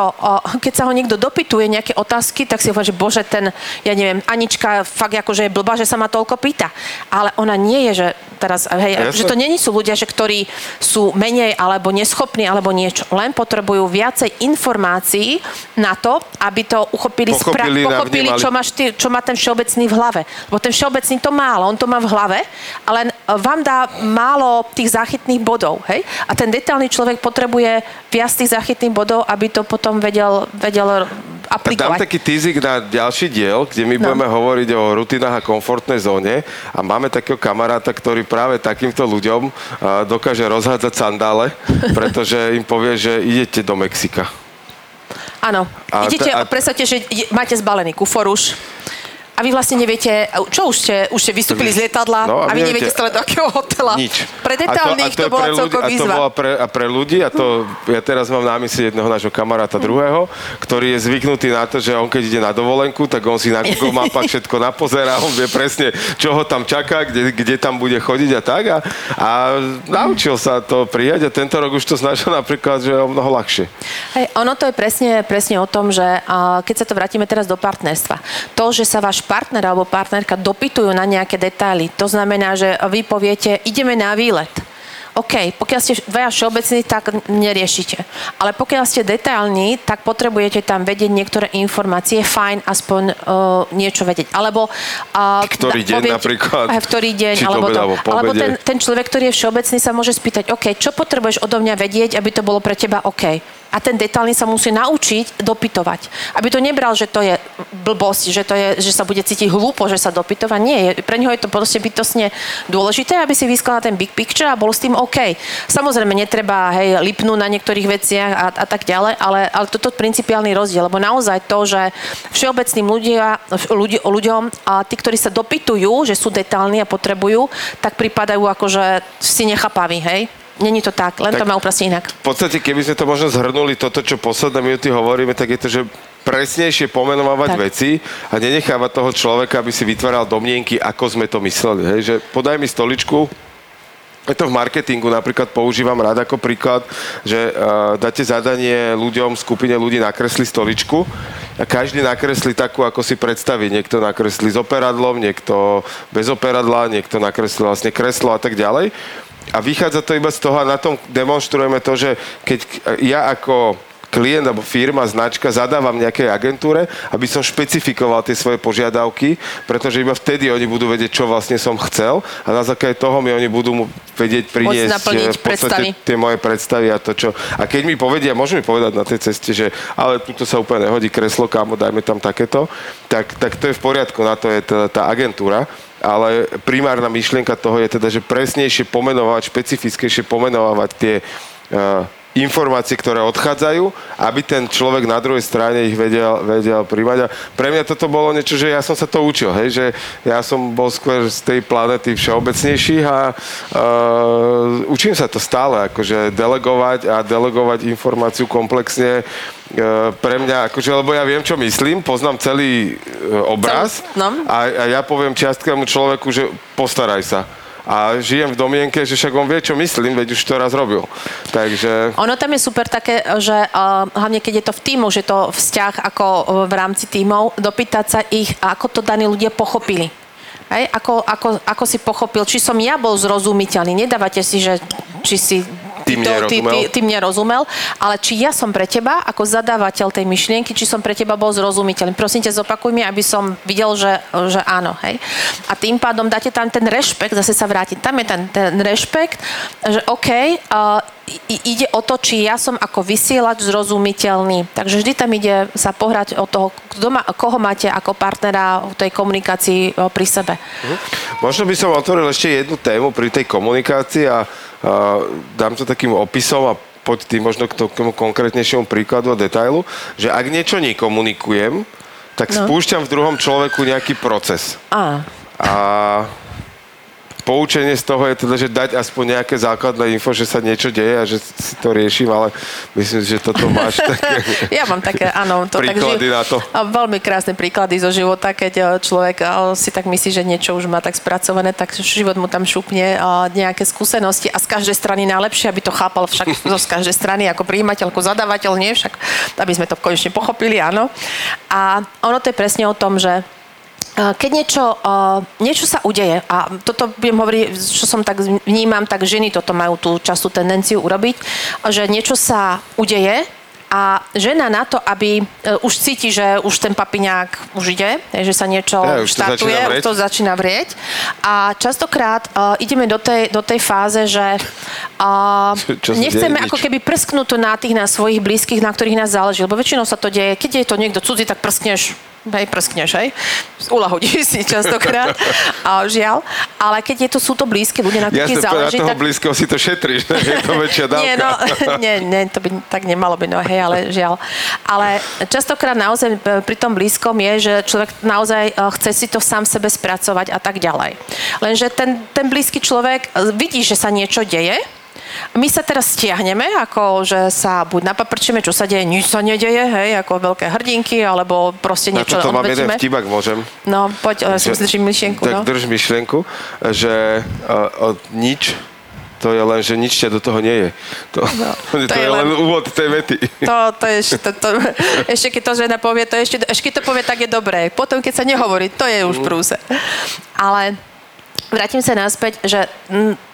keď sa ho niekto dopytuje nejaké otázky, tak si hovorí, že bože, ten, ja neviem, Anička fakt akože je blbá, že sa ma toľko pýta. Ale ona nie je, že teraz, hej, Jasné. že to není sú ľudia, že ktorí sú menej alebo neschopní alebo niečo. Len potrebujú viacej informácií na to, aby to uchopili, Pochopili, pochopili navnímali. čo, máš ty, čo má ten všeobecný v hlave. Lebo ten všeobecný to má, ale on to má v hlave, ale vám dá málo tých záchytných bodov. Hej? A ten detailný človek potrebuje viac tých záchytných bodov, aby to potom vedel, vedel Dám aplikovať. taký teasing na ďalší diel, kde my No. budeme hovoriť o rutinách a komfortnej zóne a máme takého kamaráta, ktorý práve takýmto ľuďom dokáže rozhádzať sandále, (laughs) pretože im povie, že idete do Mexika. Áno. A Idete, a predstavte, že máte zbalený kufor už a vy vlastne neviete, čo už ste, už ste vystúpili z lietadla No, a vy neviete neviete- stále do akého hotela. Nič. Pre detálnych to, je bola pre ľudí, celkom a to výzva. bola pre, a pre ľudí, a to ja teraz mám na mysli jedného nášho kamaráta druhého, ktorý je zvyknutý na to, že on keď ide na dovolenku, tak on si na Google mapách (laughs) všetko napozerá, on vie presne, čo ho tam čaká, kde, kde tam bude chodiť a tak. A, a naučil sa to prijať a tento rok už to znašal napríklad, že je o mnoho ľahšie. Hej, ono to je presne, presne o tom, že a, keď sa to vrátime teraz do partnerstva, to, že sa váš partner alebo partnerka dopytujú na nejaké detaily, to znamená, že vy poviete, ideme na výlet. OK, pokiaľ ste dvaja všeobecní, tak neriešite. Ale pokiaľ ste detailní, tak potrebujete tam vedieť niektoré informácie. Fajn, aspoň uh, niečo vedieť. Alebo... Uh, Ktorý deň napríklad? Aj ktorý deň, Či alebo, to, alebo alebo ten, ten človek, ktorý je všeobecný, sa môže spýtať, OK, čo potrebuješ odo mňa vedieť, aby to bolo pre teba OK. A ten detailný sa musí naučiť dopytovať. Aby to nebral, že to je blbosť, že, to je, že sa bude cítiť hlúpo, že sa dopytova. Nie, pre neho je to proste bytostne dôležité, aby si vyskladal ten big picture a bol s tým OK. Samozrejme, netreba hej, lipnúť na niektorých veciach a, a tak ďalej, ale, ale toto je principiálny rozdiel, lebo naozaj to, že všeobecným ľudia, ľudí, ľuďom a tí, ktorí sa dopytujú, že sú detálni a potrebujú, tak pripadajú ako, že si nechápaví, hej? Není to tak, len tak, to má úplne inak. V podstate, keby sme to možno zhrnuli, toto, čo posledné minúty hovoríme, tak je to, že presnejšie pomenovať tak. veci a nenechávať toho človeka, aby si vytváral domnienky, ako sme to mysleli. Hej? Že podaj mi stoličku, je to v marketingu napríklad používam rád ako príklad, že uh, dáte zadanie ľuďom, skupine ľudí nakresli stoličku a každý nakreslí takú, ako si predstaví. Niekto nakreslí s operadlom, niekto bez operadla, niekto nakreslí vlastne kreslo a tak ďalej a vychádza to iba z toho a na tom demonstrujeme to, že keď ja ako klient alebo firma, značka zadávam nejakej agentúre, aby som špecifikoval tie svoje požiadavky, pretože iba vtedy oni budú vedieť, čo vlastne som chcel a na základe toho mi oni budú vedieť priniesť v podstate tie moje predstavy a to, čo... A keď mi povedia, môžu mi povedať na tej ceste, že ale tuto sa úplne nehodí kreslo, kámo, dajme tam takéto, tak, tak to je v poriadku, na to je tá, tá agentúra ale primárna myšlienka toho je teda, že presnejšie pomenovať, špecifickejšie pomenovať tie uh, informácie, ktoré odchádzajú, aby ten človek na druhej strane ich vedel, vedel príjmať. A pre mňa toto bolo niečo, že ja som sa to učil, hej, že ja som bol skôr z tej planety všeobecnejší a uh, učím sa to stále, akože delegovať a delegovať informáciu komplexne uh, pre mňa, akože, lebo ja viem, čo myslím, poznám celý uh, obraz no. a, a ja poviem čiastkému človeku, že postaraj sa a žijem v domienke, že však on vie, čo myslím, veď už to raz robil. Takže... Ono tam je super také, že uh, hlavne keď je to v týmu, že to vzťah ako uh, v rámci týmov, dopýtať sa ich, ako to daní ľudia pochopili. Hej, ako, ako, ako si pochopil, či som ja bol zrozumiteľný. Nedávate si, že či si tým to, ty, ty, ty mne rozumel, ale či ja som pre teba, ako zadávateľ tej myšlienky, či som pre teba bol zrozumiteľný. Prosím ťa, zopakuj mi, aby som videl, že, že áno. Hej? A tým pádom dáte tam ten rešpekt, zase sa vrátiť. Tam je ten, ten rešpekt, že OK, uh, ide o to, či ja som ako vysielač zrozumiteľný. Takže vždy tam ide sa pohrať o toho, kto má, koho máte ako partnera v tej komunikácii pri sebe. Mhm. Možno by som otvoril ešte jednu tému pri tej komunikácii a dám to takým opisom a poď tým možno k tomu konkrétnejšiemu príkladu a detailu, že ak niečo nekomunikujem, tak no. spúšťam v druhom človeku nejaký proces. A. A poučenie z toho je teda, že dať aspoň nejaké základné info, že sa niečo deje a že si to riešim, ale myslím, že toto máš (laughs) také Ja mám také, áno. To (laughs) príklady tak, na to. A veľmi krásne príklady zo života, keď e, človek e, si tak myslí, že niečo už má tak spracované, tak život mu tam šupne e, nejaké skúsenosti a z každej strany najlepšie, aby to chápal však (laughs) z každej strany ako príjimateľ, ako zadávateľ, nie však, aby sme to konečne pochopili, áno. A ono to je presne o tom, že keď niečo, niečo sa udeje, a toto budem hovoriť, čo som tak vnímam, tak ženy toto majú tú častú tendenciu urobiť, že niečo sa udeje a žena na to, aby e, už cíti, že už ten papiňák už ide, že sa niečo ja, štartuje, už to začína vrieť. A častokrát uh, ideme do tej, do tej fáze, že uh, nechceme ako keby prsknúť to na tých na svojich blízkych, na ktorých nás záleží, lebo väčšinou sa to deje, keď je to niekto cudzí, tak prskneš hej, prskneš, hej, ulahodíš (laughs) si častokrát, a žiaľ, ale keď je to, sú to blízke ľudia, na ktorých záleží, na toho tak... blízkeho si to šetríš, je to väčšia dávka. (laughs) nie, no, (laughs) nie, nie, to by tak nemalo byť, no hej, ale žiaľ. Ale častokrát naozaj pri tom blízkom je, že človek naozaj e, chce si to sám sebe spracovať a tak ďalej. Lenže ten, ten blízky človek e, vidí, že sa niečo deje, my sa teraz stiahneme, ako že sa buď napaprčíme, čo sa deje, nič sa nedeje, hej, ako veľké hrdinky, alebo proste niečo Na to mám jeden vtip, ak môžem. No, poď, že, si držím myšlienku. Tak no. drž myšlienku, že uh, uh, nič to je len, že nič ťa do toho nie (laughs) je. To, no, to, to je, je len úvod tej vety. To, to je to, to, (laughs) ešte keď to žena povie, to ešte, ešte keď to povie, tak je dobré. Potom, keď sa nehovorí, to je už prúse. Ale vrátim sa naspäť, že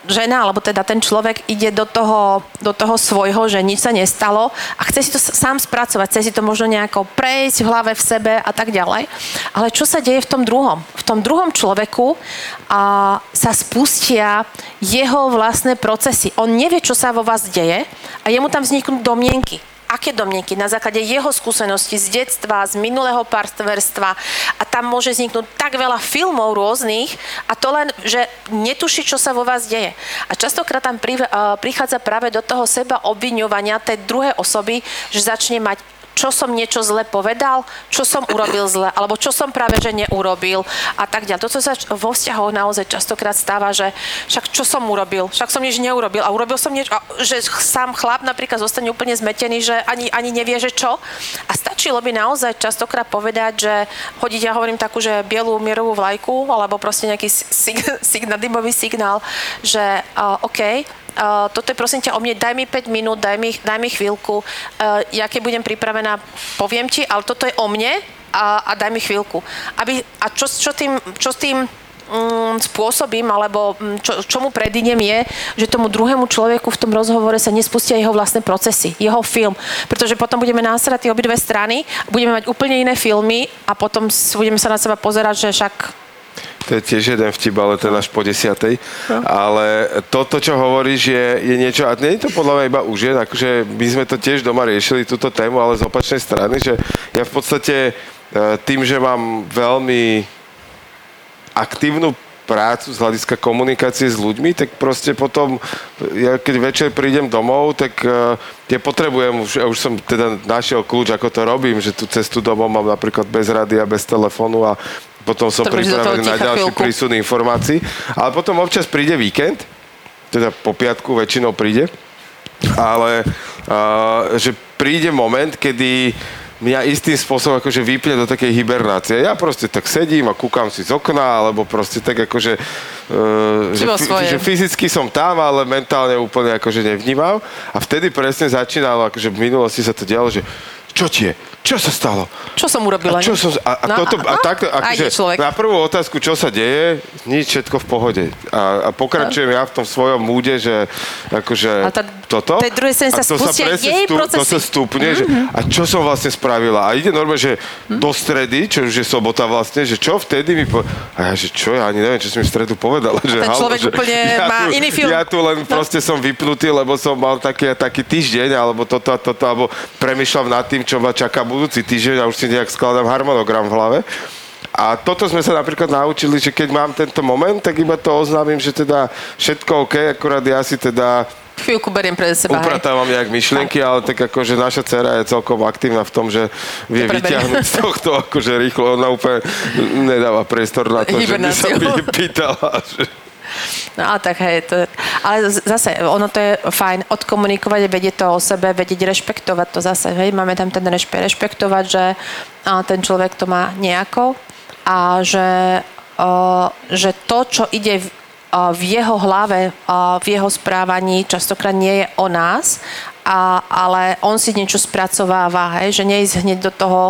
žena, alebo teda ten človek ide do toho, do toho svojho, že nič sa nestalo a chce si to sám spracovať, chce si to možno nejako prejsť v hlave, v sebe a tak ďalej. Ale čo sa deje v tom druhom? V tom druhom človeku a, sa spustia jeho vlastné procesy. On nevie, čo sa vo vás deje a jemu tam vzniknú domienky aké domnienky, na základe jeho skúseností z detstva, z minulého partnerstva a tam môže vzniknúť tak veľa filmov rôznych a to len, že netuší, čo sa vo vás deje. A častokrát tam uh, prichádza práve do toho seba obviňovania tej druhej osoby, že začne mať čo som niečo zle povedal, čo som urobil zle, alebo čo som práve že neurobil a tak ďalej. To, čo sa vo vzťahoch naozaj častokrát stáva, že však čo som urobil, však som nič neurobil a urobil som niečo, a že sám chlap napríklad zostane úplne zmetený, že ani, ani nevie, že čo. A stačilo by naozaj častokrát povedať, že hodiť, ja hovorím takú, že bielú mierovú vlajku, alebo proste nejaký sig- (laughs) signál, dymový signál, že uh, OK, Uh, toto je prosím ťa o mne, daj mi 5 minút, daj mi, daj mi chvíľku, uh, ja keď budem pripravená, poviem ti, ale toto je o mne a, a daj mi chvíľku. Aby, a čo, čo, tým, čo s tým um, spôsobím, alebo um, čo, čo mu predínem je, že tomu druhému človeku v tom rozhovore sa nespustia jeho vlastné procesy, jeho film. Pretože potom budeme násrať obidve strany, budeme mať úplne iné filmy a potom budeme sa na seba pozerať, že však to je tiež jeden vtip, ale ten až po desiatej. No. Ale toto, čo hovoríš, je, je niečo, a nie je to podľa mňa iba už žien, akože my sme to tiež doma riešili, túto tému, ale z opačnej strany, že ja v podstate e, tým, že mám veľmi aktívnu prácu z hľadiska komunikácie s ľuďmi, tak proste potom, ja keď večer prídem domov, tak uh, ja potrebujem, už, ja už som teda našiel kľúč, ako to robím, že tú cestu domov mám napríklad bez rady a bez telefónu a potom som pripravený na ďalší chvíľku. prísun informácií. Ale potom občas príde víkend, teda po piatku väčšinou príde, ale uh, že príde moment, kedy mňa istým spôsobom akože vypne do takej hibernácie. Ja proste tak sedím a kúkam si z okna, alebo proste tak akože, uh, že, že fyzicky som tam, ale mentálne úplne akože nevnímal. A vtedy presne začínalo, akože v minulosti sa to dialo, že čo ti je? Čo sa stalo? Čo som urobila? A, čo som, a, a, no, toto, a, a takto, akože, na prvú otázku, čo sa deje, nič, všetko v pohode. A, a pokračujem no. ja v tom svojom múde, že akože a tá, toto. Tej druhej sa to sa jej stú, to sa stupne, mm-hmm. že, a čo som vlastne spravila. A ide normálne, že mm-hmm. do stredy, čo už je sobota vlastne, že čo vtedy mi po... A ja, že čo, ja ani neviem, čo som mi v stredu povedala. Že, ten človek halo, úplne ja má tu, iný film. Ja tu len no. proste som vypnutý, lebo som mal taký, taký týždeň, alebo toto a toto, alebo premyšľam nad tým, čo ma čaká budúci týždeň a už si nejak skladám harmonogram v hlave. A toto sme sa napríklad naučili, že keď mám tento moment, tak iba to oznámim, že teda všetko OK, akurát ja si teda chvíľku beriem pre seba. Upratávam nejak myšlienky, tak. ale tak akože naša dcera je celkom aktívna v tom, že vie vyťahnuť z tohto akože rýchlo. Ona úplne nedáva priestor na to, že by sa pýtala. Že... No ale tak hej, to, ale zase ono to je fajn odkomunikovať, vedieť to o sebe, vedieť rešpektovať to zase, hej, máme tam ten rešpe, rešpektovať, že ten človek to má nejako a že, že to, čo ide v, v jeho hlave, v jeho správaní častokrát nie je o nás, a, ale on si niečo spracováva, hej, že neísť hneď do toho,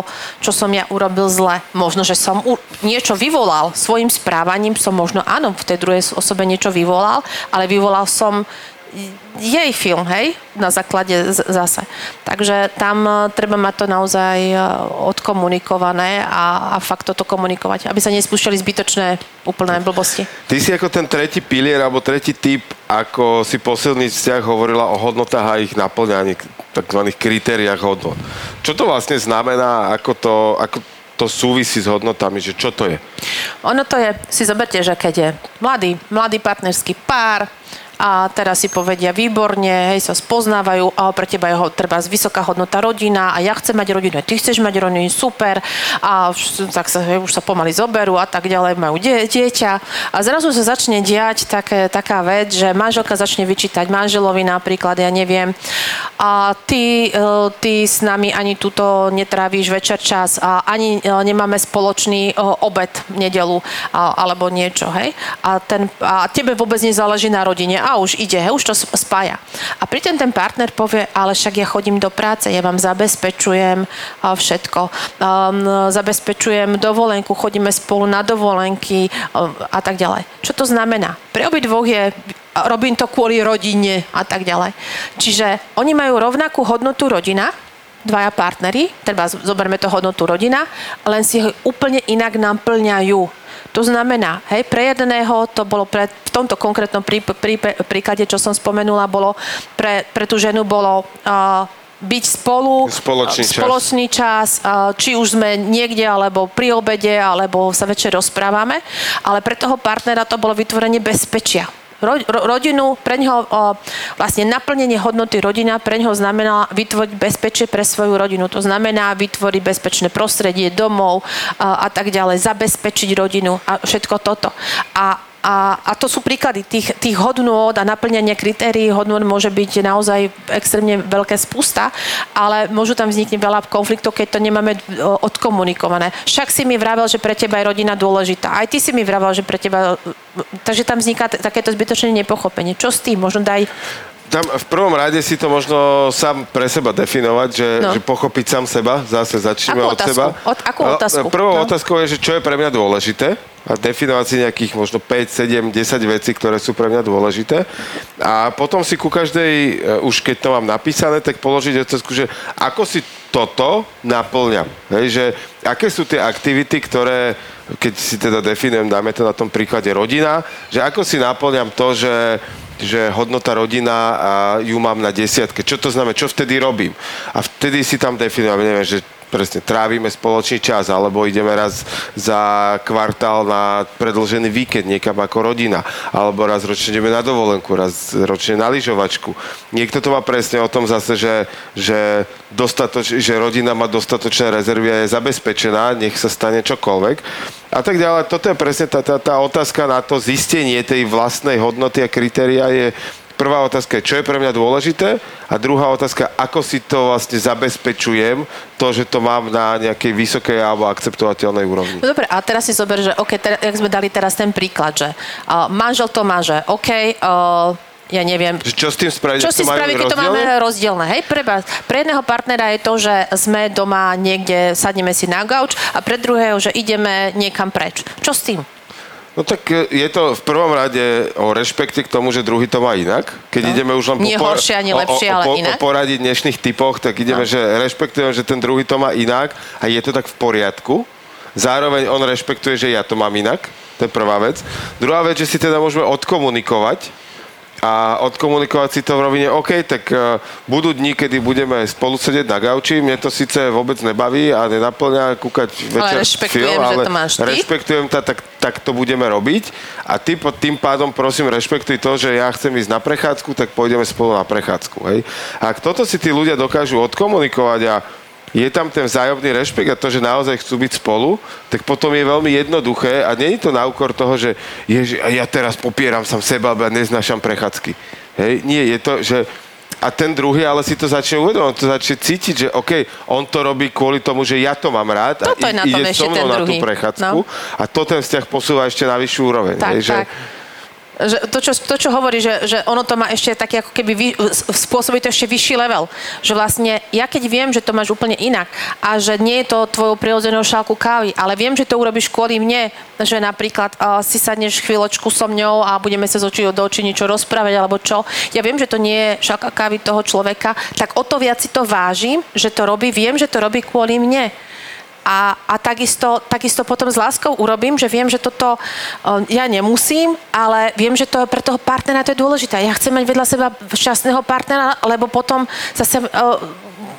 čo som ja urobil zle. Možno, že som u, niečo vyvolal svojim správaním, som možno áno, v tej druhej osobe niečo vyvolal, ale vyvolal som jej film, hej, na základe zase. Takže tam e, treba mať to naozaj e, odkomunikované a, a fakt toto komunikovať, aby sa nespúšťali zbytočné úplné blbosti. Ty si ako ten tretí pilier alebo tretí typ, ako si posilný vzťah hovorila o hodnotách a ich naplňaní, tzv. kritériách hodnot. Čo to vlastne znamená, ako to, ako to súvisí s hodnotami, že čo to je? Ono to je, si zoberte, že keď je mladý, mladý partnerský pár, a teraz si povedia výborne, hej, sa spoznávajú a pre teba je ho, treba vysoká hodnota rodina a ja chcem mať rodinu, ty chceš mať rodinu, super. A už, tak sa, hej, už sa pomaly zoberú a tak ďalej, majú die, dieťa. A zrazu sa začne diať také, taká vec, že manželka začne vyčítať manželovi napríklad, ja neviem, a ty, e, ty s nami ani tuto netrávíš večer čas a ani e, nemáme spoločný e, obed v nedelu alebo niečo, hej. A, ten, a tebe vôbec nezáleží na rodine. A už ide, he, už to spája. A pritom ten partner povie, ale však ja chodím do práce, ja vám zabezpečujem všetko. Zabezpečujem dovolenku, chodíme spolu na dovolenky a tak ďalej. Čo to znamená? Pre obidvoch je robím to kvôli rodine a tak ďalej. Čiže oni majú rovnakú hodnotu rodina, dvaja partnery, treba zoberme to hodnotu rodina, len si ho úplne inak naplňajú. To znamená, hej, pre jedného to bolo pre, v tomto konkrétnom prí, prí, príklade, čo som spomenula, bolo pre, pre tú ženu bolo uh, byť spolu. Spoločný čas. Spoločný čas, uh, či už sme niekde, alebo pri obede, alebo sa večer rozprávame. Ale pre toho partnera to bolo vytvorenie bezpečia ro, ro, rodinu, pre neho o, vlastne naplnenie hodnoty rodina pre neho znamená vytvoriť bezpečie pre svoju rodinu. To znamená vytvoriť bezpečné prostredie, domov a, a tak ďalej, zabezpečiť rodinu a všetko toto. A a, a to sú príklady tých, tých hodnôt a naplňania kritérií hodnôt môže byť naozaj extrémne veľké spusta, ale môžu tam vzniknúť veľa konfliktov, keď to nemáme odkomunikované. Však si mi vravel, že pre teba je rodina dôležitá. Aj ty si mi vravel, že pre teba... Takže tam vzniká takéto zbytočné nepochopenie. Čo s tým? Možno daj tam v prvom rade si to možno sám pre seba definovať, že, no. že pochopiť sám seba, zase začneme od seba. Od, akú otázku? Prvou no. otázkou je, že čo je pre mňa dôležité a definovať si nejakých možno 5, 7, 10 vecí, ktoré sú pre mňa dôležité. A potom si ku každej, e, už keď to mám napísané, tak položiť otázku, že ako si toto naplňam. Hej, že aké sú tie aktivity, ktoré, keď si teda definujem, dáme to na tom príklade rodina, že ako si naplňam to, že že hodnota rodina a ju mám na desiatke. Čo to znamená? Čo vtedy robím? A vtedy si tam definujem, neviem, že presne trávime spoločný čas, alebo ideme raz za kvartál na predlžený víkend niekam ako rodina, alebo raz ročne ideme na dovolenku, raz ročne na lyžovačku. Niekto to má presne o tom zase, že, že, dostatoč, že rodina má dostatočné rezervy a je zabezpečená, nech sa stane čokoľvek. A tak ďalej. Toto je presne tá, tá, tá otázka na to zistenie tej vlastnej hodnoty a kritéria je prvá otázka je, čo je pre mňa dôležité a druhá otázka, ako si to vlastne zabezpečujem, to, že to mám na nejakej vysokej alebo akceptovateľnej úrovni. No dobre, a teraz si zober, že OK, teraz, jak sme dali teraz ten príklad, že uh, manžel to má, že OK, uh, ja neviem. Čo s tým spraviť? Čo si spraviť, keď to máme rozdielne? Hej, pre, pre jedného partnera je to, že sme doma niekde, sadneme si na gauč a pre druhého, že ideme niekam preč. Čo s tým? No tak e, je to v prvom rade o rešpekte k tomu, že druhý to má inak. Keď no. ideme už len Nie po, horšie, ani lepšie, o, o, ale o, inak. o poradiť dnešných typoch, tak ideme, no. že rešpektujem, že ten druhý to má inak a je to tak v poriadku. Zároveň on rešpektuje, že ja to mám inak. To je prvá vec. Druhá vec, že si teda môžeme odkomunikovať, a odkomunikovať si to v rovine, OK, tak uh, budú dni, kedy budeme spolu sedieť na gauči, mne to síce vôbec nebaví a nenaplňa kúkať večer ale film, ale že to máš ty. rešpektujem to, tak, tak to budeme robiť a ty pod tým pádom prosím rešpektuj to, že ja chcem ísť na prechádzku, tak pôjdeme spolu na prechádzku. Hej? A ak toto si tí ľudia dokážu odkomunikovať a je tam ten vzájomný rešpekt a to, že naozaj chcú byť spolu, tak potom je veľmi jednoduché a je to na úkor toho, že ježi, ja teraz popieram sam seba, a neznášam prechádzky. Hej? Nie, je to, že a ten druhý ale si to začne uvedomovať, on to začne cítiť, že OK, on to robí kvôli tomu, že ja to mám rád Toto a je na ide so mnou na tú prechádzku no. a to ten vzťah posúva ešte na vyššiu úroveň. Tak, hej, tak. Že, že to, čo, to, čo hovorí, že, že ono to má ešte taký ako keby vy, spôsobí to ešte vyšší level. Že vlastne ja keď viem, že to máš úplne inak a že nie je to tvojou prirodzenou šálku kávy, ale viem, že to urobíš kvôli mne, že napríklad uh, si sadneš chvíľočku so mňou a budeme sa z očí do očí niečo rozprávať alebo čo. Ja viem, že to nie je šálka kávy toho človeka, tak o to viac si to vážim, že to robí, viem, že to robí kvôli mne a, a takisto, takisto potom s láskou urobím, že viem, že toto uh, ja nemusím, ale viem, že to pre toho partnera to je dôležité. Ja chcem mať vedľa seba šťastného partnera, lebo potom zase uh,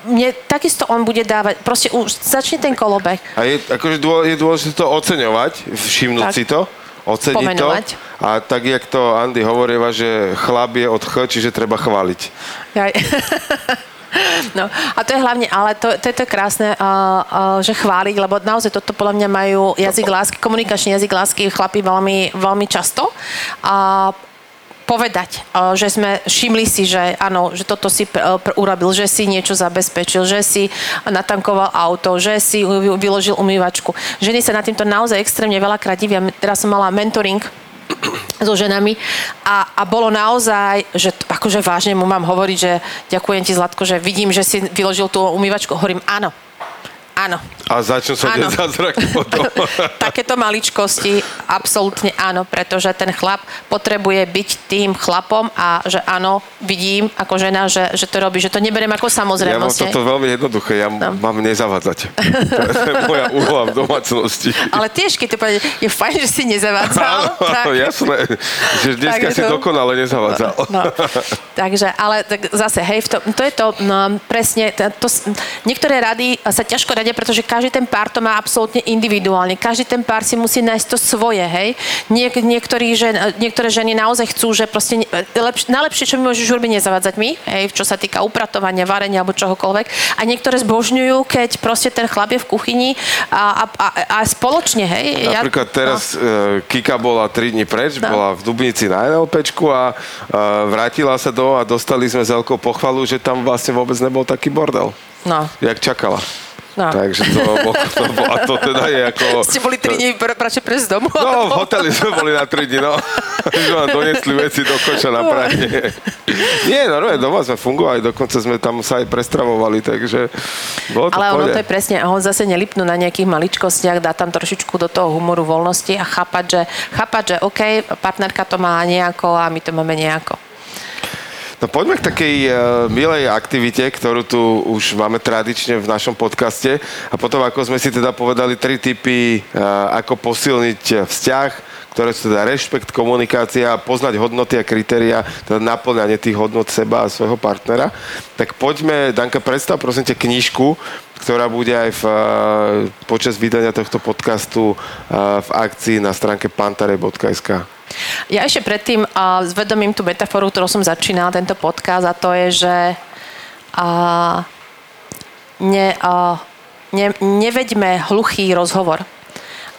mne takisto on bude dávať, proste už začne ten kolobeh. A je, akože je dôležité to oceňovať, všimnúť tak. si to, oceniť Pomenovať. to. A tak, jak to Andy hovoríva, že chlap je od ch, čiže treba chváliť. Jaj. (laughs) (laughs) No a to je hlavne, ale to, to je to krásne, uh, uh, že chváliť, lebo naozaj toto podľa mňa majú jazyk lásky, komunikačný jazyk lásky chlapí veľmi, veľmi často. A povedať, že sme všimli si, že áno, že toto si pr- pr- urobil, že si niečo zabezpečil, že si natankoval auto, že si vyložil umývačku. Ženy sa na týmto naozaj extrémne veľakrát divia. Teraz som mala mentoring so ženami a, a bolo naozaj, že akože vážne mu mám hovoriť, že ďakujem ti Zlatko, že vidím, že si vyložil tú umývačku. Hovorím áno. Áno. A začnú sa Áno. (laughs) zázraky potom. (laughs) Takéto maličkosti, absolútne áno, pretože ten chlap potrebuje byť tým chlapom a že áno, vidím ako žena, že, že to robí, že to neberiem ako Ja mám samozrejmosť. toto veľmi jednoduché, ja No. mám nezavádzať. (laughs) To je moja úloha v domácnosti. Ale tiež, keď to povede, je fajn, že si nezavádzal. Áno, áno, jasné. Že dneska Tak si to- dokonale nezavádzal. No, takže, ale tak zase, hej, to, to je to no, presne, to, to, niektoré rady sa ťažko radia, pretože každý ten pár to má absolútne individuálne. Každý ten pár si musí nájsť to svoje, hej. Niek, niektorí žen, niektoré ženy naozaj chcú, že proste lepš, najlepšie, čo mi môžeš urobiť, nezavádzať mi, hej, čo sa týka upratovania, varenia alebo čohokoľvek. A niektoré zbožňujú, keď proste ten chlap je v kuchyni a, a, a, a spoločne, hej. Napríklad teraz e, Kika bola 3 dní preč, No. bola v Dubnici na NLPčku a e, vrátila sa do a dostali sme veľkou pochvalu, že tam vlastne vôbec nebol taký bordel, No, no. jak čakala. No. Takže to, to a to teda je ako... (laughs) Ste boli tri dní pr- prejsť z domu? No, v hoteli sme boli na 3 dní, no. (laughs) Že vám donesli veci do koša na pranie. Nie, normálne, doma sme fungovali, dokonca sme tam sa aj prestravovali, takže bolo to Ale ono to je presne, ho zase nelipnú na nejakých maličkostiach, dá tam trošičku do toho humoru voľnosti a chápať, že, chápať, že OK, partnerka to má nejako a my to máme nejako. No poďme k takej uh, milej aktivite, ktorú tu už máme tradične v našom podcaste. A potom, ako sme si teda povedali, tri typy, uh, ako posilniť vzťah, ktoré sú teda rešpekt, komunikácia, poznať hodnoty a kritéria, teda naplňanie tých hodnot seba a svojho partnera. Tak poďme, Danka, predstav prosím ťa knižku, ktorá bude aj v, uh, počas vydania tohto podcastu v akcii na stránke pantare.sk. Ja ešte predtým uh, zvedomím tú metaforu, ktorou som začínala tento podcast a to je, že uh, ne, uh, ne, neveďme hluchý rozhovor.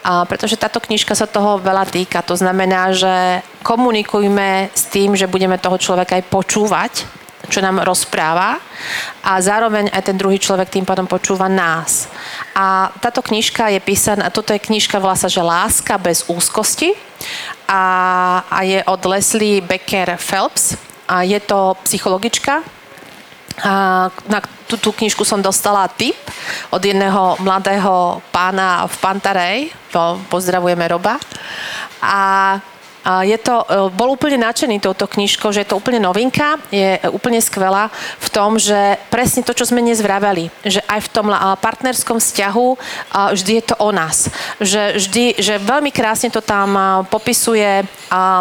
A pretože táto knižka sa toho veľa týka. To znamená, že komunikujme s tým, že budeme toho človeka aj počúvať, čo nám rozpráva a zároveň aj ten druhý človek tým pádom počúva nás. A táto knižka je písaná, toto je knižka, volá sa, že Láska bez úzkosti a, a je od Leslie Becker Phelps a je to psychologička, a na tú, tú knižku som dostala tip od jedného mladého pána v Pantarej. Po, pozdravujeme Roba. A je to, e, bol úplne nadšený touto knižkou, že je to úplne novinka, je úplne skvelá v tom, že presne to, čo sme dnes vraveli, že aj v tom partnerskom vzťahu vždy je to o nás. Že vždy, že veľmi krásne to tam popisuje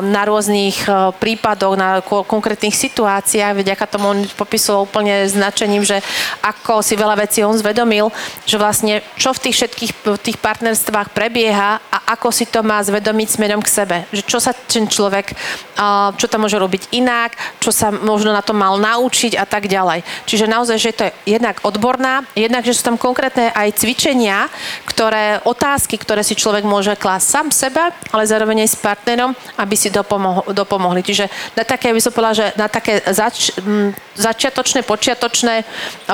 na rôznych a, prípadoch, na ko- konkrétnych situáciách, vďaka tomu on popisoval úplne značením, že ako si veľa vecí on zvedomil, že vlastne čo v tých všetkých v tých partnerstvách prebieha a ako si to má zvedomiť smerom k sebe. Že čo sa ten človek, čo tam môže robiť inak, čo sa možno na to mal naučiť a tak ďalej. Čiže naozaj, že to je jednak odborná, jednak, že sú tam konkrétne aj cvičenia, ktoré, otázky, ktoré si človek môže klásť sám seba, ale zároveň aj s partnerom, aby si dopomoh- dopomohli. Čiže na také, by som povedala, že na také zač- začiatočné, počiatočné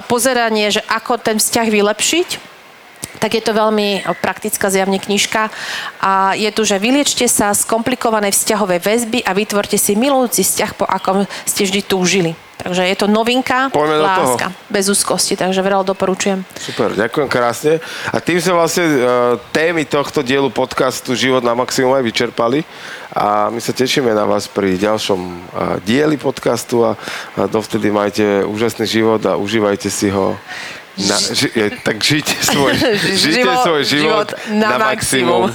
pozeranie, že ako ten vzťah vylepšiť, tak je to veľmi praktická zjavne knižka. A je tu, že vyliečte sa z komplikovanej vzťahovej väzby a vytvorte si milujúci vzťah, po akom ste vždy túžili. Takže je to novinka, Poďme toho. láska, bez úzkosti, takže veľa doporučujem. Super, ďakujem krásne. A tým sme vlastne uh, témy tohto dielu podcastu Život na maximum aj vyčerpali a my sa tešíme na vás pri ďalšom uh, dieli podcastu a, a dovtedy majte úžasný život a užívajte si ho. Na, ži, tak žite svoj, (laughs) žite Život- svoj život, život na na, maximum.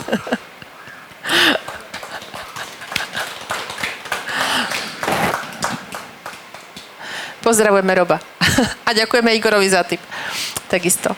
Pozdravujeme Roba. (laughs) A ďakujeme Igorovi za tip. Takisto.